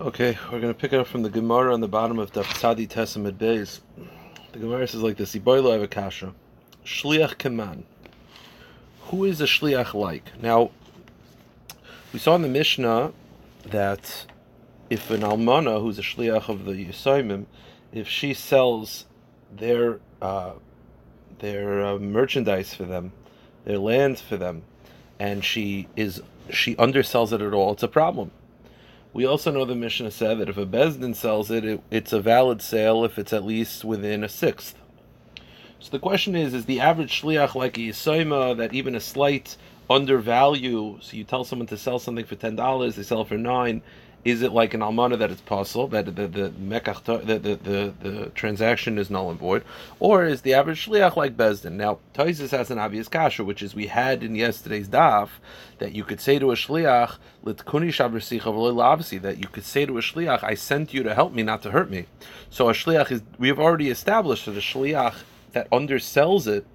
Okay, we're going to pick it up from the Gemara on the bottom of Daf Tzadi Tesamid Beis. The Gemara says like this: Iboilo Avakasha, Shliach Keman. Who is a shliach like? Now, we saw in the Mishnah that if an almana who's a shliach of the Yisoimim, if she sells their uh, their uh, merchandise for them, their land for them, and she is she undersells it at all, it's a problem we also know the Mishnah said that if a Bezdin sells it, it, it's a valid sale if it's at least within a sixth. So the question is, is the average shliach like a yisoima that even a slight undervalue, so you tell someone to sell something for $10, they sell for 9 is it like an almana that it's possible that the the the, the, the, the transaction is null and void, or is the average shliach like bezdin? Now, Tosfos has an obvious kasha, which is we had in yesterday's daf that you could say to a shliach that you could say to a shliach, "I sent you to help me, not to hurt me." So a shliach is we have already established that a shliach that undersells it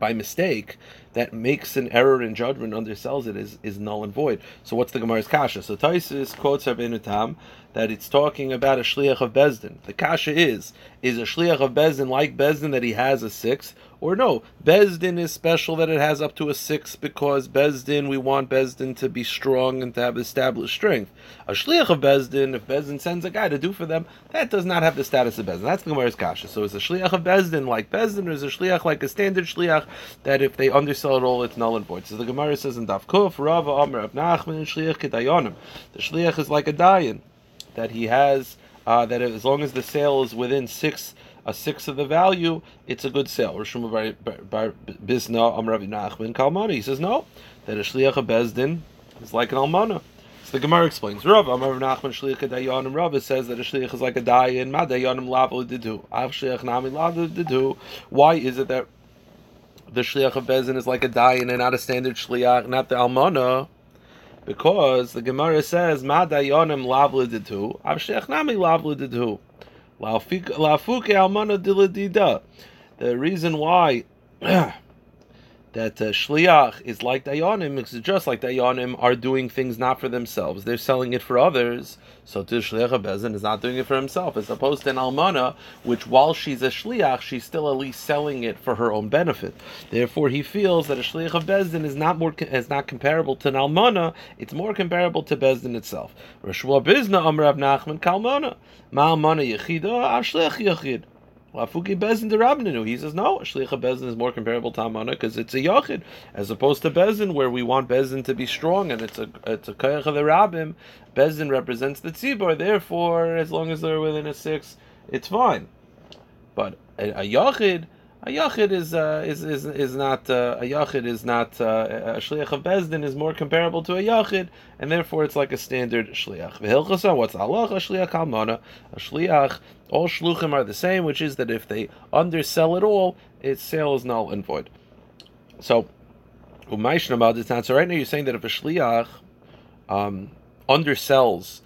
by mistake that makes an error in judgment undersells it is, is null and void. So what's the Gemara's kasha? So Tosfos quotes Rabbeinu Tam that it's talking about a shliach of Bezdin. The kasha is, is a shliach of Bezdin like Bezdin that he has a sixth, or no, Bezdin is special that it has up to a six because Bezdin, we want Bezdin to be strong and to have established strength. A shliach of Bezdin, if Bezdin sends a guy to do for them, that does not have the status of Bezdin. That's the Gemara's kasha. So is a shliach of Bezdin like Bezdin, or is a shliach like a standard shliach that if they undersell it all, it's null and void? So the Gemara says in Daf Kuf, Rava Amr Ab Nachman, shliach kedayonim. The shliach is like a dayan that he has. Uh, that as long as the sale is within six a sixth of the value, it's a good sale. Rishum Bar Bizna Amravi Nachman Kalmana. He says no, that a shliach of Bezdin is like an almana. So the Gemara explains. Rav Amar Nachman Shliach Dayanim Rav says that a shliach is like a dayan. Ma Dayanim Lavu Didu. Av Shliach Nami Lavu Didu. Why is it that the shliach of Bezdin is like a dayan and not a standard shliach, not the almana? Because the Gemara says Ma Dayanim Lavu Didu. Av Shliach Nami Lavu Didu. The reason why that uh, shliach is like dayanim is just like dayanim are doing things not for themselves; they're selling it for others. So to shliach bezin is not doing it for himself, as opposed to an almana, which while she's a shliach, she's still at least selling it for her own benefit. Therefore, he feels that a shliach of bezin is not more is not comparable to an almana; it's more comparable to bezin itself. Rishua bizna amrav nachman kalmana ma almana yechida shliach yechid. Lafuki Bezin the Rabninu. He says no, Shlicha Bezin is more comparable to Amana because it's a Yachid, as opposed to Bezin, where we want Bezin to be strong and it's a it's a Kayach of the Rabbim. Bezin represents the Tzibor, therefore, as long as they're within a six, it's fine. But a, a Yachid a yachid is uh, is is is not uh, a yachid is not uh, a shliach of bezdin is more comparable to a yachid, and therefore it's like a standard shliach. V'hilchasa, what's Allah? A shliach almana, a shliach. All shluchim are the same, which is that if they undersell it all, its sale is null and void. So, umayshnamad it's not so. Right now, you're saying that if a shliach um, undersells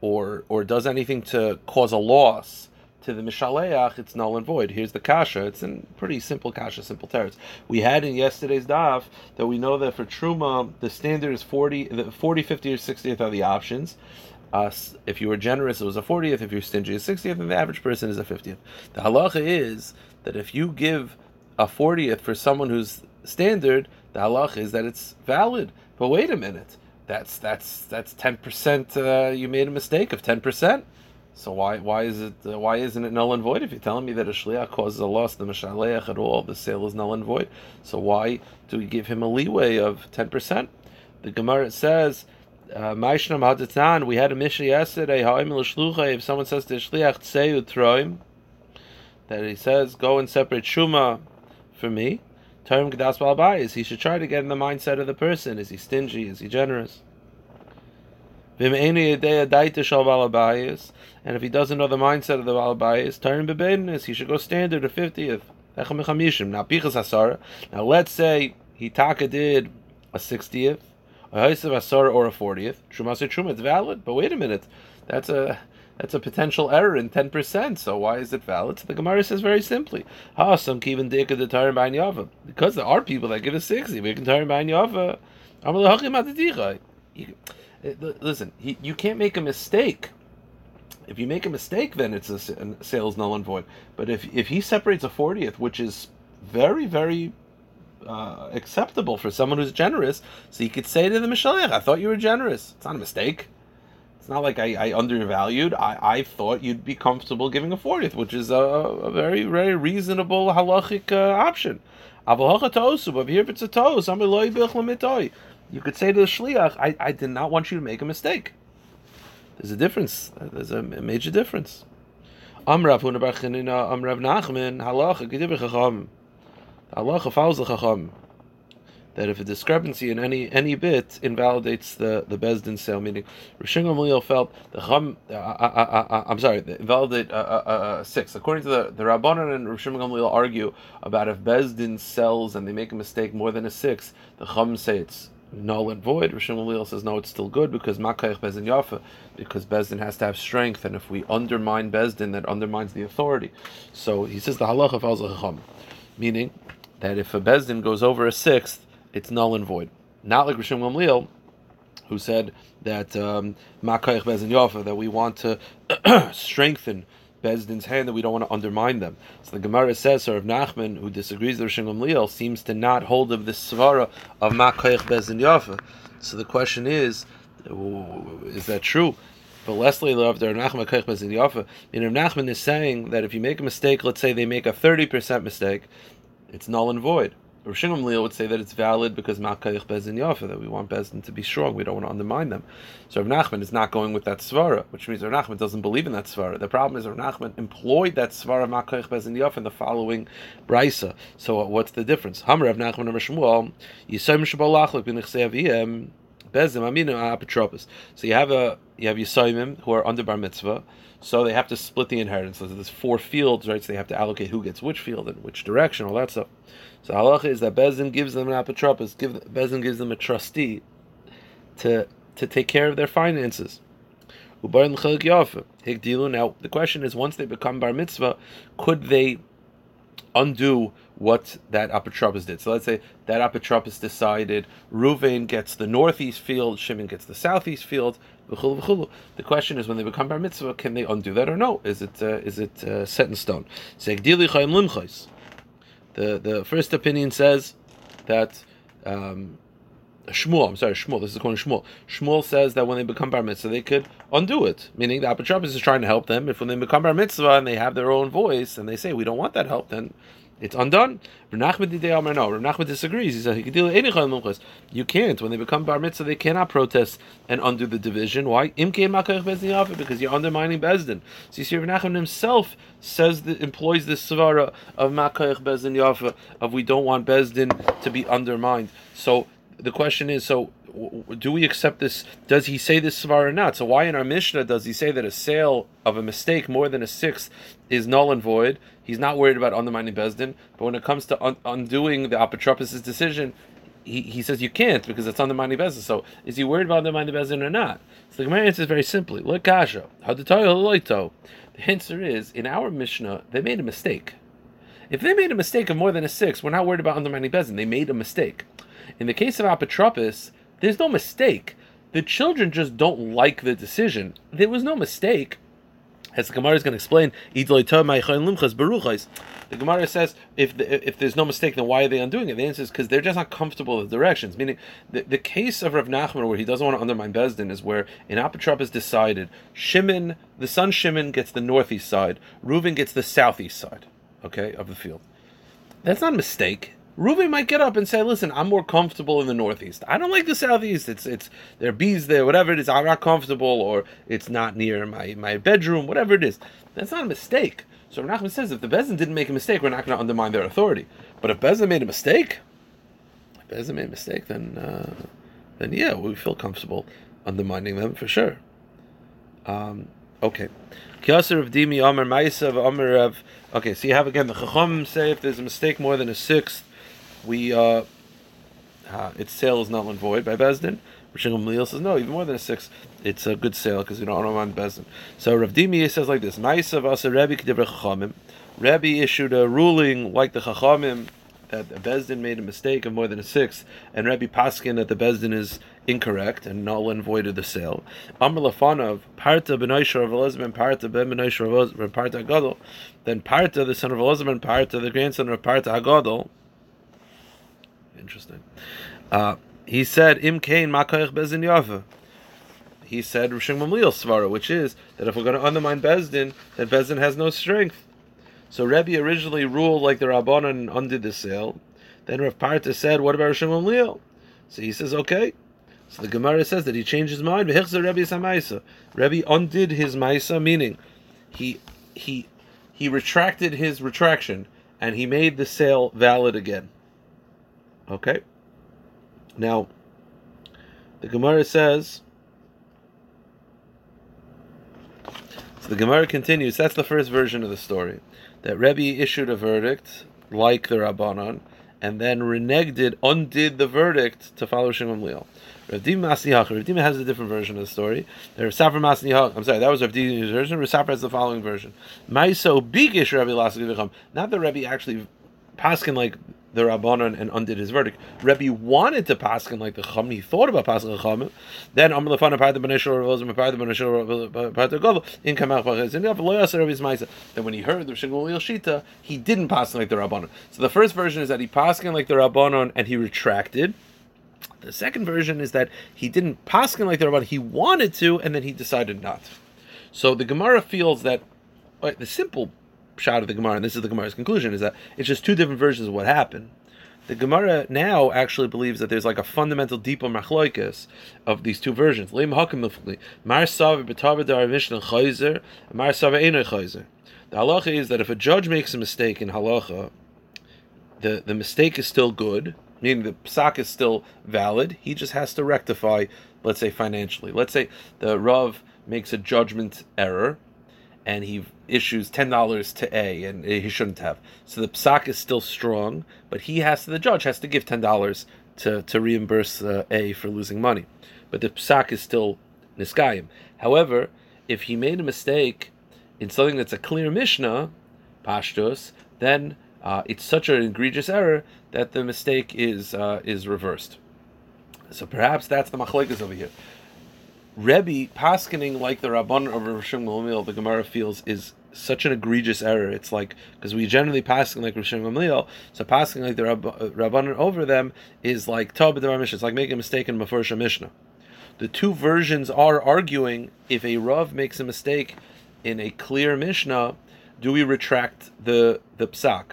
or or does anything to cause a loss to the Mishaleach, it's null and void. Here's the Kasha. It's a pretty simple Kasha, simple teretz. We had in yesterday's daf that we know that for Truma, the standard is 40, the 40, 50, or 60th are the options. Uh, if you were generous, it was a 40th. If you're stingy, a 60th. And the average person is a 50th. The halacha is that if you give a 40th for someone who's standard, the halacha is that it's valid. But wait a minute. That's that's that's ten percent. Uh, you made a mistake of ten percent. So why why is it uh, why isn't it null and void? If you're telling me that a shliach causes a loss, the mishaleach at all, the sale is null and void. So why do we give him a leeway of ten percent? The Gemara says. Maishnam Uh, we had a Mishnah yesterday. If someone says to shliach tseu troim, that he says, "Go and separate shuma for me." Term gedas balbayis. He should try to get in the mindset of the person. Is he stingy? Is he generous? And if he doesn't know the mindset of the Balabayas, turn bebedinus, he should go standard of 50th. Now let's say he taka did a 60th, a Haisav Asar or a 40th. Shumasa Truma, it's valid. But wait a minute, that's a that's a potential error in 10%. So why is it valid? So the Gemara says very simply, the Tarim. Because there are people that give a 60, we can Tarim Yava. Eh, listen, you can't make a mistake. If you make a mistake, then it's a, sales null and void. But if if he separates a fortieth, which is very very uh, acceptable for someone who's generous, so you could say to the Mishaliach, "I thought you were generous. It's not a mistake." It's not like I, I undervalued. I, I thought you'd be comfortable giving a fortieth, which is a, a very, very reasonable halachic uh, option. But here if it's a you could say to the shliach, I, I did not want you to make a mistake. There's a difference. There's a major difference. Amrav Hunabarchinina, Amrav Nachman, halacha, chacham. Halacha follows the chacham that if a discrepancy in any any bit invalidates the the bezdin sale, meaning Rishon Gamliel felt the chum. Uh, uh, uh, uh, I'm sorry, the invalidate uh, uh, six. According to the the Rabbanon and Rishon Gamliel argue about if bezdin sells and they make a mistake more than a six, the chum say it's null and void. Rishon Gamliel says no, it's still good because makayich bezdin yafa, because bezdin has to have strength, and if we undermine bezdin, that undermines the authority. So he says the halacha follows the chum, meaning that if a bezdin goes over a sixth it's null and void. Not like Rishon Gamliel, who said that um, Makayich Bezin Yafa, that we want to strengthen Bezdin's hand, that we don't want to undermine them. So the Gemara says, Sir of Nachman, who disagrees with Rishon Gamliel, seems to not hold of this svara of Makayich Bezin Yafa. So the question is, is that true? But Leslie loved Rav Nachman Kayich Bezin Yafa. And Rav Nachman is saying that if you make a mistake, let's say they make a 30% mistake, it's null and void. Rosh Gamliel would say that it's valid because Makayich Bezin Yafa, that we want Bezin to be strong, we don't want to undermine them. So Rav Nachman is not going with that svara, which means Rav Nachman doesn't believe in that svara. The problem is Rav Nachman employed that svara Makayich Bezin Yafa in the following brisa. So what's the difference? Hamar Rav Nachman Rav Shmuel, Yisayim Shabalachlik B'nichsei Bezim Aminu uh, Apotropos. So you have a you have Yisayim who are under bar mitzvah, so they have to split the inheritance. So there's four fields, right? So they have to allocate who gets which field and which direction, all that stuff. So halacha is that bezim gives them an apotropos, give Bezin gives them a trustee to to take care of their finances. Now the question is, once they become bar mitzvah, could they undo what that apotropos did? So let's say that apotropos decided Ruvain gets the northeast field, Shimon gets the southeast field. The question is, when they become bar mitzvah, can they undo that or no? Is it uh, is it uh, set in stone? The the first opinion says that um, Shmuel, I'm sorry, Shmuel, this is according to Shmuel. Shmuel says that when they become bar mitzvah, they could undo it, meaning the apotropos is trying to help them. If when they become bar mitzvah and they have their own voice and they say, we don't want that help, then it's undone. Renachman no. Renachman disagrees. He says he can You can't. When they become bar mitzvah, they cannot protest and undo the division. Why? Because you're undermining Bezdin. So you see, Renachman himself says that employs this svara of makayach Bezdin yafa of we don't want Bezdin to be undermined. So the question is, so do we accept this? Does he say this svar or not? So why in our Mishnah does he say that a sale of a mistake more than a sixth is null and void? He's not worried about undermining Bezdin, but when it comes to un- undoing the apotropos' decision, he, he says you can't because it's undermining Bezdin. So is he worried about undermining Bezdin or not? So the Gemara answers very simply: Look, Kasha, The answer is in our Mishnah they made a mistake. If they made a mistake of more than a six, we're not worried about undermining Bezdin. They made a mistake. In the case of apotropos, there's no mistake. The children just don't like the decision. There was no mistake. As the Gemara is going to explain, the Gemara says if the, if there's no mistake, then why are they undoing it? The answer is because they're just not comfortable with the directions. Meaning, the, the case of Rav Nachman where he doesn't want to undermine Bezdin is where an apotropos is decided Shimon, the son Shimon gets the northeast side, Reuven gets the southeast side, okay, of the field. That's not a mistake. Ruby might get up and say, "Listen, I'm more comfortable in the Northeast. I don't like the Southeast. It's it's there are bees there, whatever it is. I'm not comfortable, or it's not near my, my bedroom, whatever it is. That's not a mistake." So Nachman says, if the Bezin didn't make a mistake, we're not going to undermine their authority. But if Bezin made a mistake, if Bezin made a mistake, then uh, then yeah, we feel comfortable undermining them for sure. Um, okay. Kiasir of Dimi Amr Maisav Amr of Okay, so you have again the Chacham say if there's a mistake more than a sixth, we uh, uh, its sale is null and void by Bezdin. Rishon Gamliel says no, even more than a six, it's a good sale because we don't own on Bezdin. So Rav Dimi says like this: Ma'asav asa Rebbe kedivre Chachamim. Rebbe issued a ruling like the Chachamim that Bezdin made a mistake of more than a six, and Rebbe Paskin that the Bezdin is incorrect and null and voided the sale. Amr Lafanov, Parta Benoisha of Elizabeth, Parta Ben Benoisha of Parta Agadol. Then Parta, the son of Elizabeth, Parta, the grandson of Parta Agadol. Interesting. Uh, he said, Im Kain Makayach Bezin Yava. He said Rishon Gamliel Svara, which is that if we're going to undermine Bezdin, that Bezdin has no strength. So Rebbe originally ruled like the Rabbanon and undid the sale. Then Rav Parta said, "What about Rishon Gamliel?" So he says, "Okay." So the Gemara says that he changed his mind. Rebbe undid his ma'isa, meaning he he he retracted his retraction and he made the sale valid again. Okay. Now, the Gemara says. So the Gemara continues. That's the first version of the story. That Rebbe issued a verdict like the Rabbanon, and then reneged, undid the verdict to follow Shimon Leal. Rav Dima has a different version of the story. Rav Safra Masnihach. I'm sorry, that was Rav Dima's version. Rav Safra has the following version. Maiso bigish Rabbi Lasik Not that Rabbi actually paskin like the Rabbanon and undid his verdict. Rebbe wanted to paskin like the Chum. He thought about paskin the Chum. Then Amr Lefana Parta Benishal Ravos Parta Benishal Parta Golo in Kamach Pachas and Lo Yasser Rebbe's Ma'isa. Then when he heard the Shingol Shita, he didn't paskin like the Rabbanon. So the first version is that he paskin like the Rabbanon and he retracted. The second version is that he didn't paskin like the Rabbanon. He wanted to, and then he decided not. So the Gemara feels that right, the simple shot of the Gemara, and this is the Gemara's conclusion, is that it's just two different versions of what happened. The Gemara now actually believes that there's like a fundamental deeper machloikas of these two versions. The halacha is that if a judge makes a mistake in halacha, the, the mistake is still good, meaning the psak is still valid. He just has to rectify, let's say financially. Let's say the Rav makes a judgment error, and he issues ten dollars to A, and he shouldn't have. So the psak is still strong, but he has to, the judge has to give ten dollars to to reimburse uh, A for losing money, but the psak is still niskayim. However, if he made a mistake in something that's a clear mishnah, pashtos, then uh, it's such an egregious error that the mistake is uh, is reversed. So perhaps that's the machlekes over here. Rebbe paskening like the Rabban of Rishon Gamliel, the Gemara feels is such an egregious error. It's like because we generally passing like Rishon Gamliel, so passing like the Rab- uh, Rabbanon over them is like Tob Mishnah. It's like making a mistake in Mefurish Mishnah. The two versions are arguing if a Rav makes a mistake in a clear Mishnah, do we retract the the psak?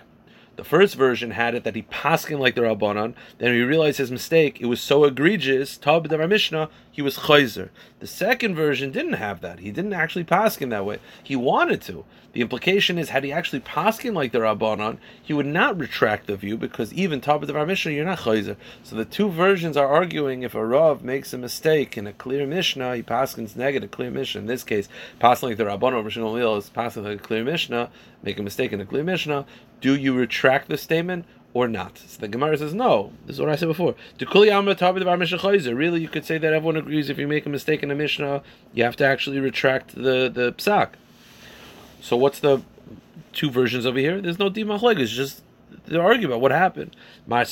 The first version had it that he paskin like the Rabbanon. Then he realized his mistake. It was so egregious. Tab Mishnah, he was chayzer. The second version didn't have that. He didn't actually paskin that way. He wanted to. The implication is, had he actually paskin like the Rabbanon, he would not retract the view because even Tab Mishnah, you're not chayzer. So the two versions are arguing if a Rav makes a mistake in a clear Mishnah, he paskins negative clear Mishnah. In this case, paskin like the Rabbanon, Rishon is paskin like a clear Mishnah. Make a mistake in a clear Mishnah do you retract the statement or not? So the Gemara says, no. This is what I said before. Really, you could say that everyone agrees if you make a mistake in a Mishnah, you have to actually retract the, the psak. So what's the two versions over here? There's no dimachleg. It's just they argue about what happened. One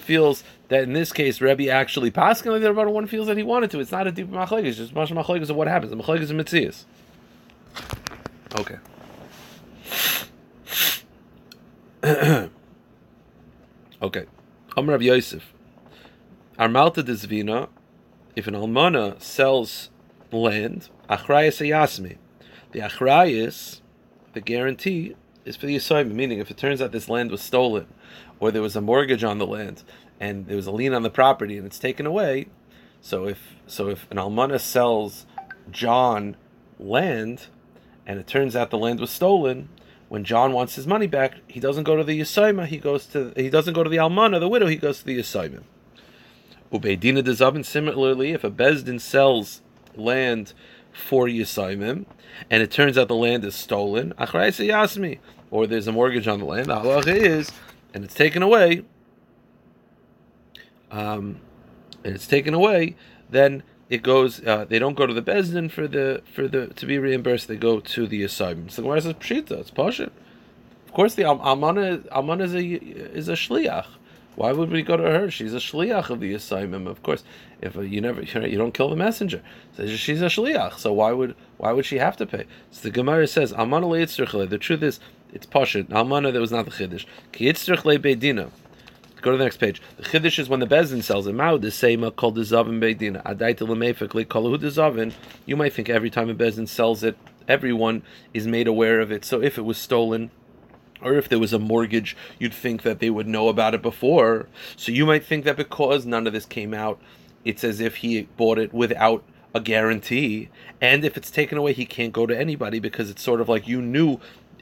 feels that in this case, Rebbe actually passed like the One feels that he wanted to. It's not a deep machlekes. It's just much of what happens. The machlekes is mitzias. Okay. okay. Amr Rav Yosef. Armalta Dizvina, if an almana sells land, achrayas yasmi. The achrayas, the guarantee, is for the assignment. Meaning, if it turns out this land was stolen, or there was a mortgage on the land, and there was a lien on the property, and it's taken away, so if so, if an almana sells John land, and it turns out the land was stolen, when John wants his money back, he doesn't go to the Yisaima, he goes to he doesn't go to the Almana, the widow, he goes to the Yisaima. Ubeidina Dezavin, similarly, if a Bezdin sells land for Yisaimim, and it turns out the land is stolen, Yasmi, or there's a mortgage on the land, the halacha is, and it's taken away, um, and it's taken away, then it goes. Uh, they don't go to the bezdin for the for the to be reimbursed. They go to the assignment. So the Gemara says pshita. It's pasha. Of course, the almana almana is a is a shliach. Why would we go to her? She's a shliach of the assignment. Of course, if you never you don't kill the messenger, so she's a shliach. So why would why would she have to pay? So the Gemara says, "Almana The truth is, it's pashit. Almana that was not the chiddush. Ki beidina. Go to the next page. The chiddush is when the bezin sells it. Mao the same uh, called the zavin beidina. Adaita lemefik kalahu the zavin. You might think every time a bezin sells it, everyone is made aware of it. So if it was stolen, or if there was a mortgage, you'd think that they would know about it before. So you might think that because none of this came out, it's as if he bought it without a guarantee. And if it's taken away, he can't go to anybody because it's sort of like you knew.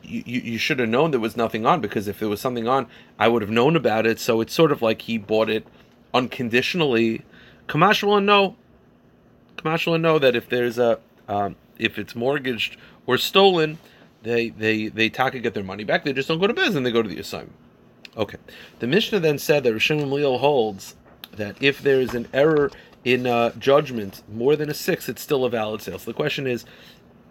You, you should have known there was nothing on because if there was something on, I would have known about it. So it's sort of like he bought it unconditionally. Kamash will know. Kamash know that if there's a um, if it's mortgaged or stolen, they they they taka get their money back. They just don't go to Bez and they go to the assignment. Okay. The Mishnah then said that Rishon Gamliel holds that if there is an error in uh, judgment more than a six, it's still a valid sale. So the question is,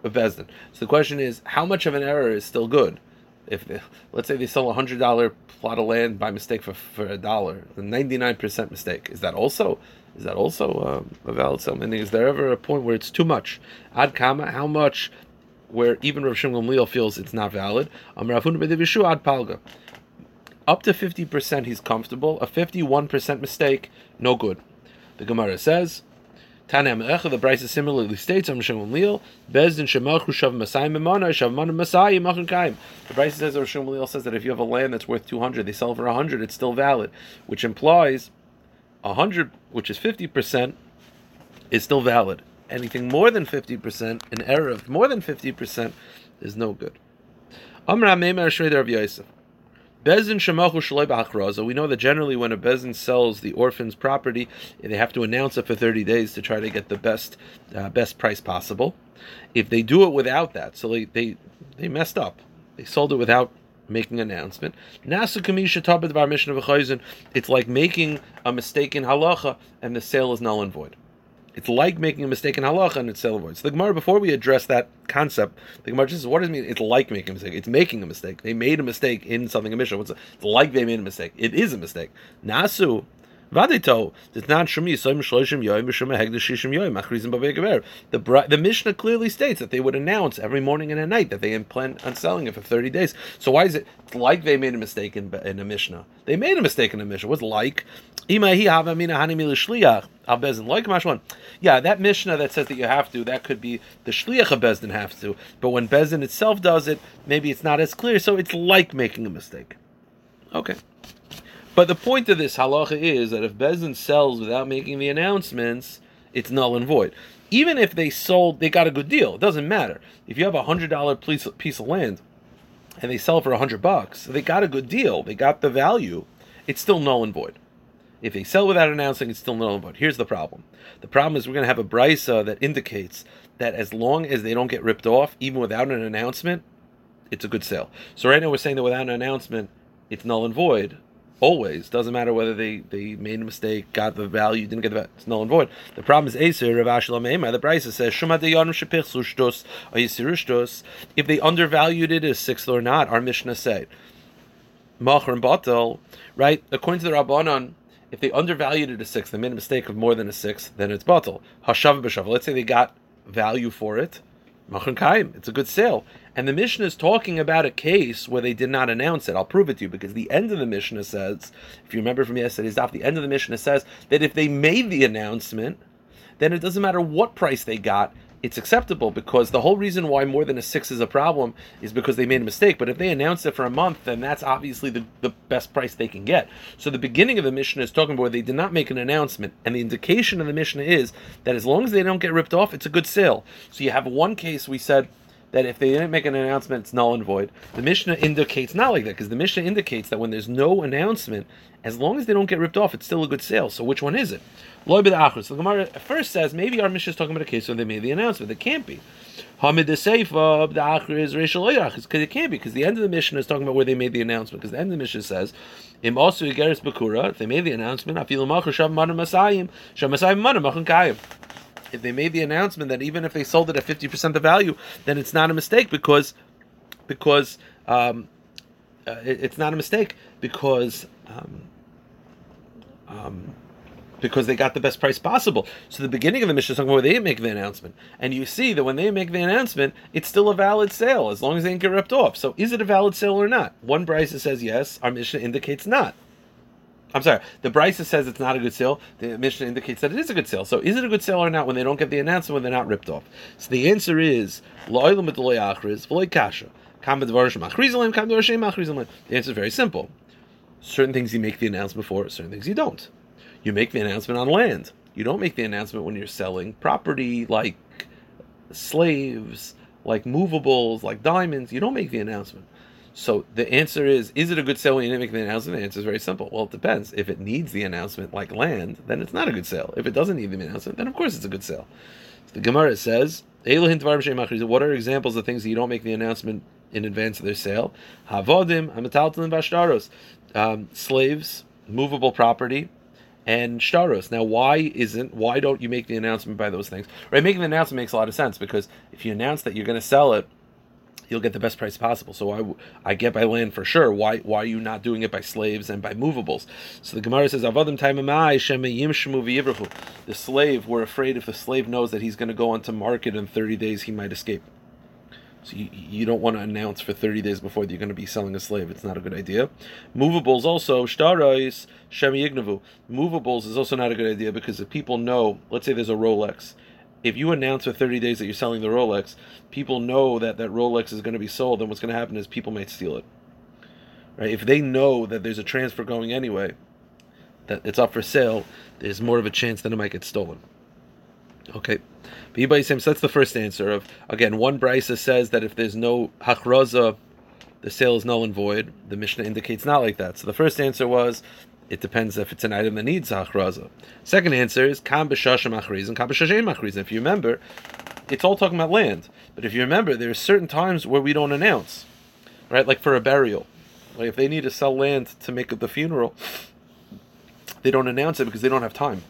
a Bezdin. So the question is, how much of an error is still good? If they, let's say they sell a hundred dollar plot of land by mistake for for a dollar, the ninety nine percent mistake is that also is that also um, a valid sale? Is there ever a point where it's too much? Ad kama, how much where even Rav Shimon Gamliel feels it's not valid. ad palga. Up to 50% he's comfortable. A 51% mistake, no good. The Gemara says, Tanem Echa, the Brisa similarly states, Am Shem Leil, Bezdin Shemachu Shav Masai Memana, Shav Mana Masai Machun Kaim. The Brisa says, or Shem Leil says that if you have a land that's worth 200, they sell for 100, it's still valid, which implies 100, which is 50%, is still valid anything more than 50%, an error of more than 50%, is no good. Amra of Yosef. Bezin Shemachu Shaloi B'Achraza. We know that generally when a Bezin sells the orphan's property, they have to announce it for 30 days to try to get the best uh, best price possible. If they do it without that, so they, they, they messed up. They sold it without making an announcement. It's like making a mistake in halacha and the sale is null and void. It's like making a mistake in halacha and it's avoid. So the Gemara, before we address that concept, the Gemara says, what does it mean? It's like making a mistake. It's making a mistake. They made a mistake in something a Mishnah. What's it? It's like they made a mistake. It is a mistake. Nasu. Vadito, not Shemi Soim Shloshim Yoim Hegdashishim Yoim Achrizim. The the Mishnah clearly states that they would announce every morning and at night that they plan on selling it for thirty days. So why is it like they made a mistake in, in a Mishnah? They made a mistake in a Mishnah. What's like? Yeah, that Mishnah that says that you have to, that could be the Shliach of Bezdin has to. But when Bezdin itself does it, maybe it's not as clear, so it's like making a mistake. Okay. But the point of this halacha is that if Bezin sells without making the announcements, it's null and void. Even if they sold, they got a good deal. It doesn't matter. If you have a hundred dollar piece of land and they sell for a hundred bucks, they got a good deal. They got the value. It's still null and void. If they sell without announcing, it's still null and void. Here's the problem. The problem is we're going to have a brisa that indicates that as long as they don't get ripped off, even without an announcement, it's a good sale. So right now we're saying that without an announcement, it's null and void. Always doesn't matter whether they, they made a mistake, got the value, didn't get the value. It's null and void. The problem is Aser Rav Ashlam The price says Shuma deyanim. If they undervalued it as sixth or not, our Mishnah said. Machar and Batel, right? According to the Rabbanon, if they undervalued it a sixth, they made a mistake of more than a sixth, then it's Batel. Hashav b'shav. Let's say they got value for it. Kaim, it's a good sale. And the Mishnah is talking about a case where they did not announce it. I'll prove it to you because the end of the Mishnah says, if you remember from yesterday's daf, the end of the Mishnah says that if they made the announcement, then it doesn't matter what price they got, it's acceptable because the whole reason why more than a six is a problem is because they made a mistake. But if they announce it for a month, then that's obviously the, the best price they can get. So the beginning of the Mishnah is talking about they did not make an announcement, and the indication of the Mishnah is that as long as they don't get ripped off, it's a good sale. So you have one case we said that if they didn't make an announcement, it's null and void. The Mishnah indicates not like that, because the Mishnah indicates that when there's no announcement, as long as they don't get ripped off, it's still a good sale. So which one is it? So the Gemara first says maybe our Mishnah is talking about a case where they made the announcement. It can't be. Hamid the Seifa the Achri is Rishal because it can't be because the end of the Mishnah is talking about where they made the announcement. Because the end of the Mishnah says, "Im also Igeris Bakura." If they made the announcement, if they made the announcement that even if they sold it at 50% the value, then it's not a mistake because because um, uh, it, it's not a mistake because um, Um, because they got the best price possible. So the beginning of the Mishnah is where they make the announcement, and you see that when they make the announcement, it's still a valid sale as long as they didn't get ripped off. So is it a valid sale or not? One Brisa says yes. Our Mishnah indicates not. I'm sorry. The Brisa says it's not a good sale. The Mishnah indicates that it is a good sale. So is it a good sale or not when they don't get the announcement when they're not ripped off? So the answer is kasha. The answer is very simple. Certain things you make the announcement for, certain things you don't. You make the announcement on land. You don't make the announcement when you're selling property like slaves, like movables, like diamonds. You don't make the announcement. So the answer is: Is it a good sale when you didn't make the announcement? The answer is very simple. Well, it depends. If it needs the announcement, like land, then it's not a good sale. If it doesn't need the announcement, then of course it's a good sale. So the Gemara says: What are examples of things that you don't make the announcement in advance of their sale? Havodim, hamataltalin um, slaves, movable property, and shtaros. Now, why isn't why don't you make the announcement by those things? Right, making the announcement makes a lot of sense because if you announce that you're going to sell it, you'll get the best price possible. So I, I get by land for sure. Why why are you not doing it by slaves and by movables? So the Gemara says Avadim time The slave, we're afraid if the slave knows that he's going to go onto market in 30 days, he might escape. So you, you don't want to announce for 30 days before that you're going to be selling a slave. It's not a good idea. Movables also, shtarais, shemi ignavu. Movables is also not a good idea because if people know, let's say there's a Rolex, if you announce for 30 days that you're selling the Rolex, people know that that Rolex is going to be sold, then what's going to happen is people might steal it. Right? If they know that there's a transfer going anyway, that it's up for sale, there's more of a chance that it might get stolen. Okay. So that's the first answer of again, one brisa says that if there's no hachraza, the sale is null and void. The Mishnah indicates not like that. So the first answer was it depends if it's an item that needs hachraza. Second answer is kam b'shashim achrizin, kam. If you remember, it's all talking about land. But if you remember, there are certain times where we don't announce, right? Like for a burial, like if they need to sell land to make up the funeral, they don't announce it because they don't have time.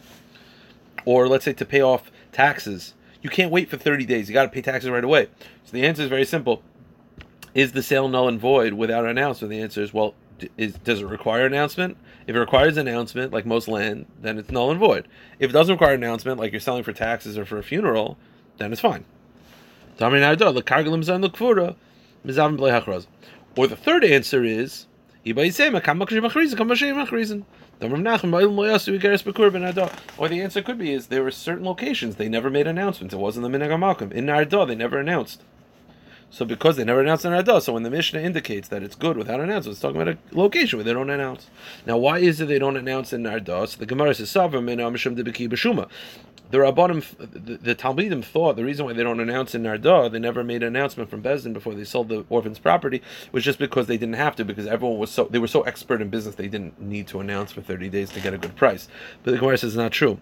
Or let's say to pay off taxes. You can't wait for 30 days. You got to pay taxes right away. So the answer is very simple. Is the sale null and void without an announcement? The answer is well, is, does it require announcement? If it requires announcement, like most land, then it's null and void. If it doesn't require announcement, like you're selling for taxes or for a funeral, then it's fine. Or the third answer is or the answer could be is there were certain locations they never made announcements. It wasn't the Minhag. In Nardah, they never announced. So because they never announced in Nardah, so when the Mishnah indicates that it's good without announcement, it's talking about a location where they don't announce. Now, why is it they don't announce in Nardah? So the Gemara says, Savim in Amishim Debeki Bashuma the Rabbanim, the, the Talmidim thought the reason why they don't announce in Nardah, they never made an announcement from Bezdin before they sold the orphan's property, was just because they didn't have to, because everyone was so, they were so expert in business, they didn't need to announce for 30 days to get a good price. But the Gemara says it's not true.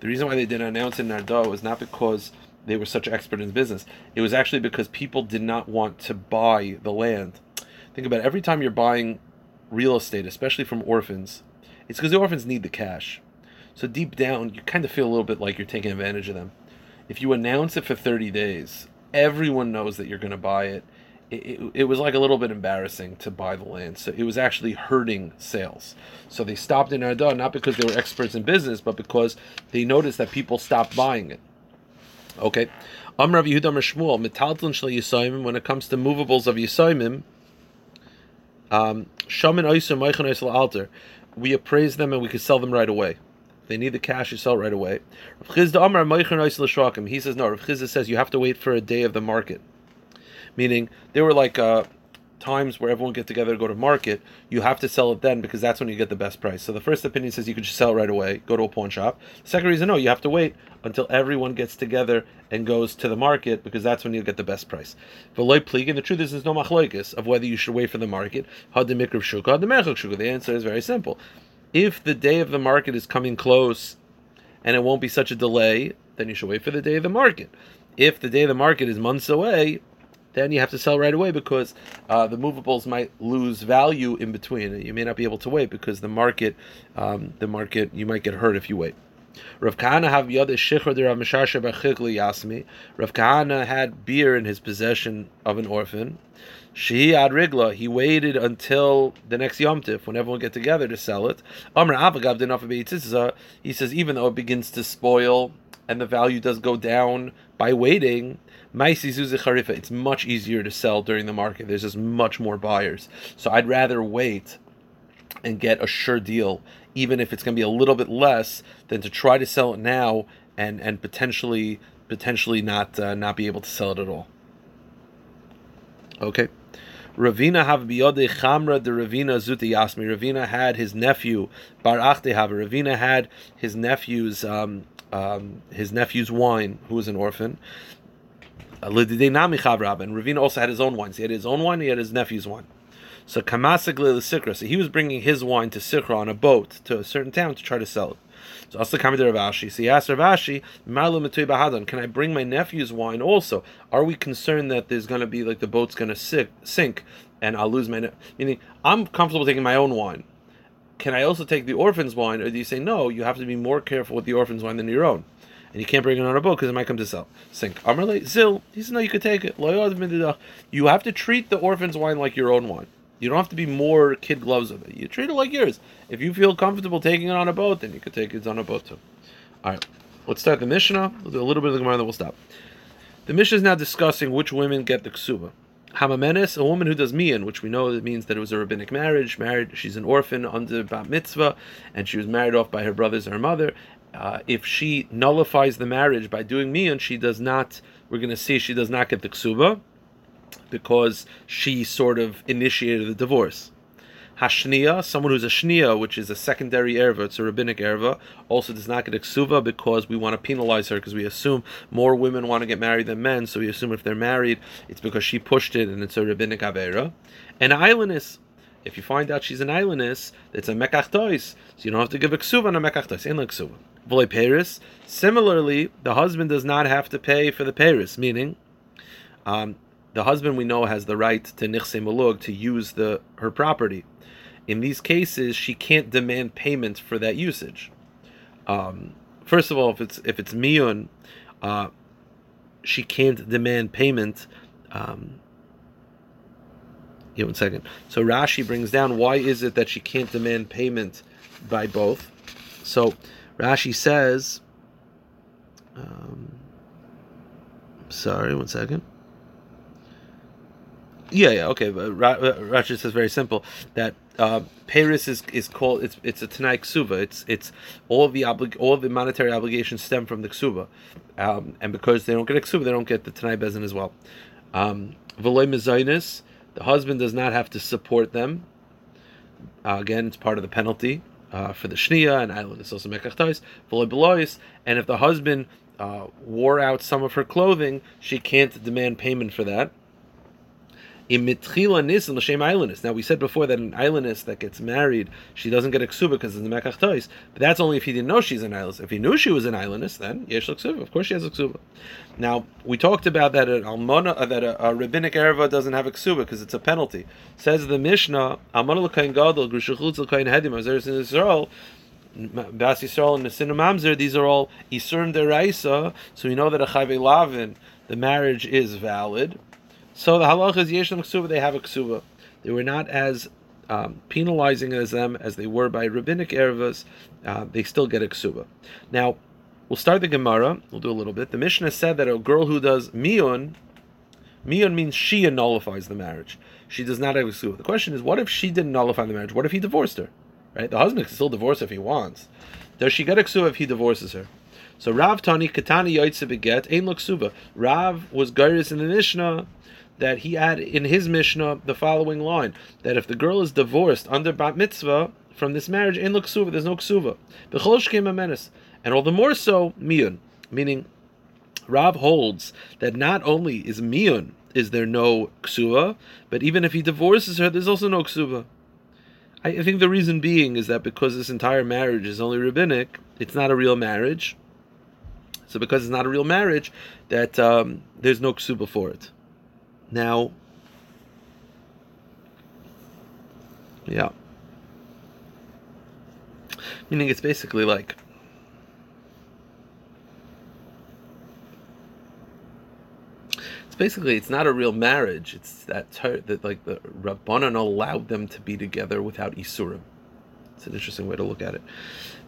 The reason why they didn't announce it in Nardah was not because they were such expert in business. It was actually because people did not want to buy the land. Think about it. every time you're buying real estate, especially from orphans, it's because the orphans need the cash. So deep down, you kind of feel a little bit like you're taking advantage of them. If you announce it for 30 days, everyone knows that you're going to buy it. It, it. was like a little bit embarrassing to buy the land. So it was actually hurting sales. So they stopped in Nardah, not because they were experts in business, but because they noticed that people stopped buying it. Okay. Amrav Yehuda Shmuel, Metalton Shal when it comes to movables of Yisaimim, um, altar. We appraise them and we can sell them right away. they need the cash, you sell right away. He says no. Rav Chisda says you have to wait for a day of the market, meaning they were like uh, times where everyone get together to go to market, you have to sell it then because that's when you get the best price. So the first opinion says you could just sell it right away, go to a pawn shop. Second reason, no, you have to wait until everyone gets together and goes to the market because that's when you get the best price. And the truth is, there's no machloikis of whether you should wait for the market. Had the mikrav shuka, had the shuka. The answer is very simple. If the day of the market is coming close and it won't be such a delay, then you should wait for the day of the market. If the day of the market is months away, then you have to sell right away because uh, the movables might lose value in between. You may not be able to wait because the market, um, the market, you might get hurt if you wait. Rav Kahana have yada shichur Yasmi. Rav Kahana had beer in his possession of an orphan. She ad rigla. He waited until the next Yom Tif when everyone get together to sell it. Amr Avagav He says even though it begins to spoil and the value does go down by waiting, it's much easier to sell during the market. There's just much more buyers. So I'd rather wait and get a sure deal, even if it's going to be a little bit less, than to try to sell it now and and potentially potentially not uh, not be able to sell it at all. Okay. Ravina have biyode chamra de Ravina zuti yasmi. Ravina had his nephew Bar Achte have. Ravina had his nephew's um, um, his nephew's wine, who was an orphan. And Ravina also had his own wines. He had his own wine. He had his nephew's wine. So Kamasagli Sikra. So he was bringing his wine to Sikra on a boat to a certain town to try to sell it. So also coming to Rav Ashi. So he asked Rav Ashi, Bahadan, can I bring my nephew's wine also? Are we concerned that there's going to be like the boat's going to sink and I'll lose my ne-? meaning I'm comfortable taking my own wine. Can I also take the orphan's wine, or do you say no? You have to be more careful with the orphan's wine than your own, and you can't bring it on a boat because it might come to sell sink. Amarle Zil, he said no, you could take it. You have to treat the orphan's wine like your own wine. You don't have to be more kid gloves with it. You treat it like yours. If you feel comfortable taking it on a boat, then you could take it on a boat too. All right, let's start the Mishnah. We'll do a little bit of the Gemara, then we'll stop. The Mishnah is now discussing which women get the ksuba. Hamamenes, a woman who does mian, which we know that means that it was a rabbinic marriage. Married, she's an orphan under bat mitzvah, and she was married off by her brothers or her mother. Uh, if she nullifies the marriage by doing mian, she does not. We're going to see she does not get the ksuba because she sort of initiated the divorce. Hashnia, someone who's a shnia, which is a secondary erva, it's a rabbinic erva, also does not get ksuva because we want to penalize her because we assume more women want to get married than men, so we assume if they're married, it's because she pushed it and it's a rabbinic avera. And islandess, if you find out she's an islandess, it's a mekachtois, so you don't have to give a ksuva on a mekachtois, in a ksuva. Vole Paris. Similarly, the husband does not have to pay for the Paris, meaning um, the husband we know has the right to nichse malug to use the her property. In these cases, she can't demand payment for that usage. Um, first of all, if it's if it's miyun, uh, she can't demand payment. Um, one second. So Rashi brings down why is it that she can't demand payment by both. So Rashi says, um, sorry, one second. Yeah, yeah, okay. But Rashi says very simple that uh, Paris is, is called it's it's a Tanai Ksuba. It's it's all the oblig all the monetary obligations stem from the Ksuba, um, and because they don't get a Ksuba, they don't get the Tanai Bezin as well. Um, the husband does not have to support them. Uh, again, it's part of the penalty uh, for the Shnia and Island is also Mekachtais. And if the husband uh, wore out some of her clothing, she can't demand payment for that. Imitchila nisan l'shem islandist. Now we said before that an islandist that gets married, she doesn't get a ksuba because it's a mekach tois. But that's only if he didn't know she's an islandist. If he knew she was an islandist, then yesh ksuba. Of course she has a ksuba. Now we talked about that an almona uh, that a, a, rabbinic erva doesn't have a ksuba because it's a penalty. Says the Mishnah, almona l'kain gadol grushuchutz l'kain hedim azeres in Israel. Bas Yisrael and Nesinu Mamzer, these are all Isurim Deraisa, so we know that a Chayve Lavin, the marriage is valid. So the halach is yeshem ksuba. They have a ksuba. They were not as um, penalizing as them as they were by rabbinic ervas. Uh, they still get a ksuba. Now we'll start the Gemara. We'll do a little bit. The Mishnah said that a girl who does miyun, miyun means she nullifies the marriage. She does not have a ksuba. The question is, what if she didn't nullify the marriage? What if he divorced her? Right? The husband can still divorce if he wants. Does she get a ksuba if he divorces her? So Rav Tani Katani Yoitze Beget Ein Loksuba. Rav was Gairis in the Mishnah that he had in his Mishnah the following line that if the girl is divorced under bat mitzvah from this marriage, in ksuva, there's no ksuva. came a menace, and all the more so miyun, meaning Rav holds that not only is miyun is there no ksuva, but even if he divorces her, there's also no ksuva. I, I think the reason being is that because this entire marriage is only rabbinic, it's not a real marriage. So because it's not a real marriage, that um, there's no ksuba for it. Now, yeah. Meaning it's basically like It's basically it's not a real marriage. It's that ter- that like the rabbanon allowed them to be together without isurim. It's an interesting way to look at it.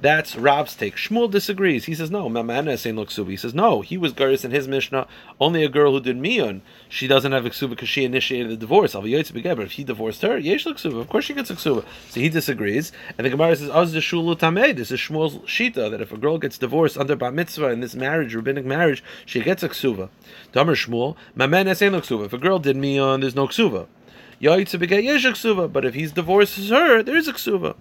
That's Rav's take. Shmuel disagrees. He says, no, Mamana saying look He says, no, he was Garis in his Mishnah. Only a girl who did Miyun, she doesn't have Ksuba because she initiated the divorce. But if he divorced her, Yesh Ksuba. Of course she gets a Ksuba. So he disagrees. And the Gemara says, Az Shulu Tameh. This is Shmuel's Shita, that if a girl gets divorced under Bat Mitzvah in this marriage, rabbinic marriage, she gets a Ksuba. Damer Shmuel, Mamana saying look If a girl did Miyun, there's no Ksuba. But if he's divorces her, there is a ksuva.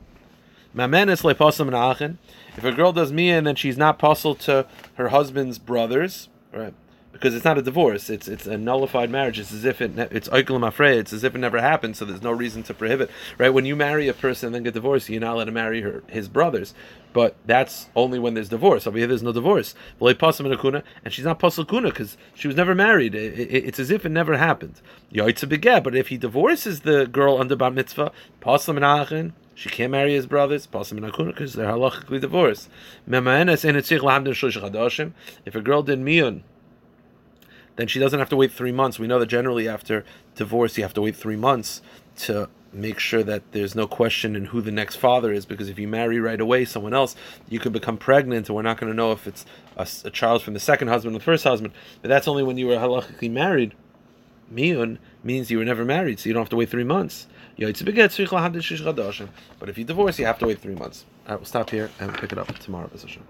If a girl does miyun and then she's not pasul to her husband's brothers, right? Because it's not a divorce; it's it's a nullified marriage. It's as if it it's oiklum afraid. It's as if it never happened. So there's no reason to prohibit, right? When you marry a person and then get divorced, you're not allowed to marry her his brothers. But that's only when there's divorce. Over here, there's no divorce. And she's not pasul kuna because she was never married. It, it, it's as if it never happened. But if he divorces the girl under bar mitzvah, she can't marry his brothers, because they're halachically divorced. If a girl did miyun, then she doesn't have to wait three months. We know that generally after divorce, you have to wait three months to make sure that there's no question in who the next father is. Because if you marry right away someone else, you could become pregnant, and we're not going to know if it's a, a, child from the second husband or the first husband. But that's only when you were halachically married. Miyun means you were never married, so you don't have to wait three months. But if you divorce, you have to wait three months. Right, we'll stop here and pick it up tomorrow, position.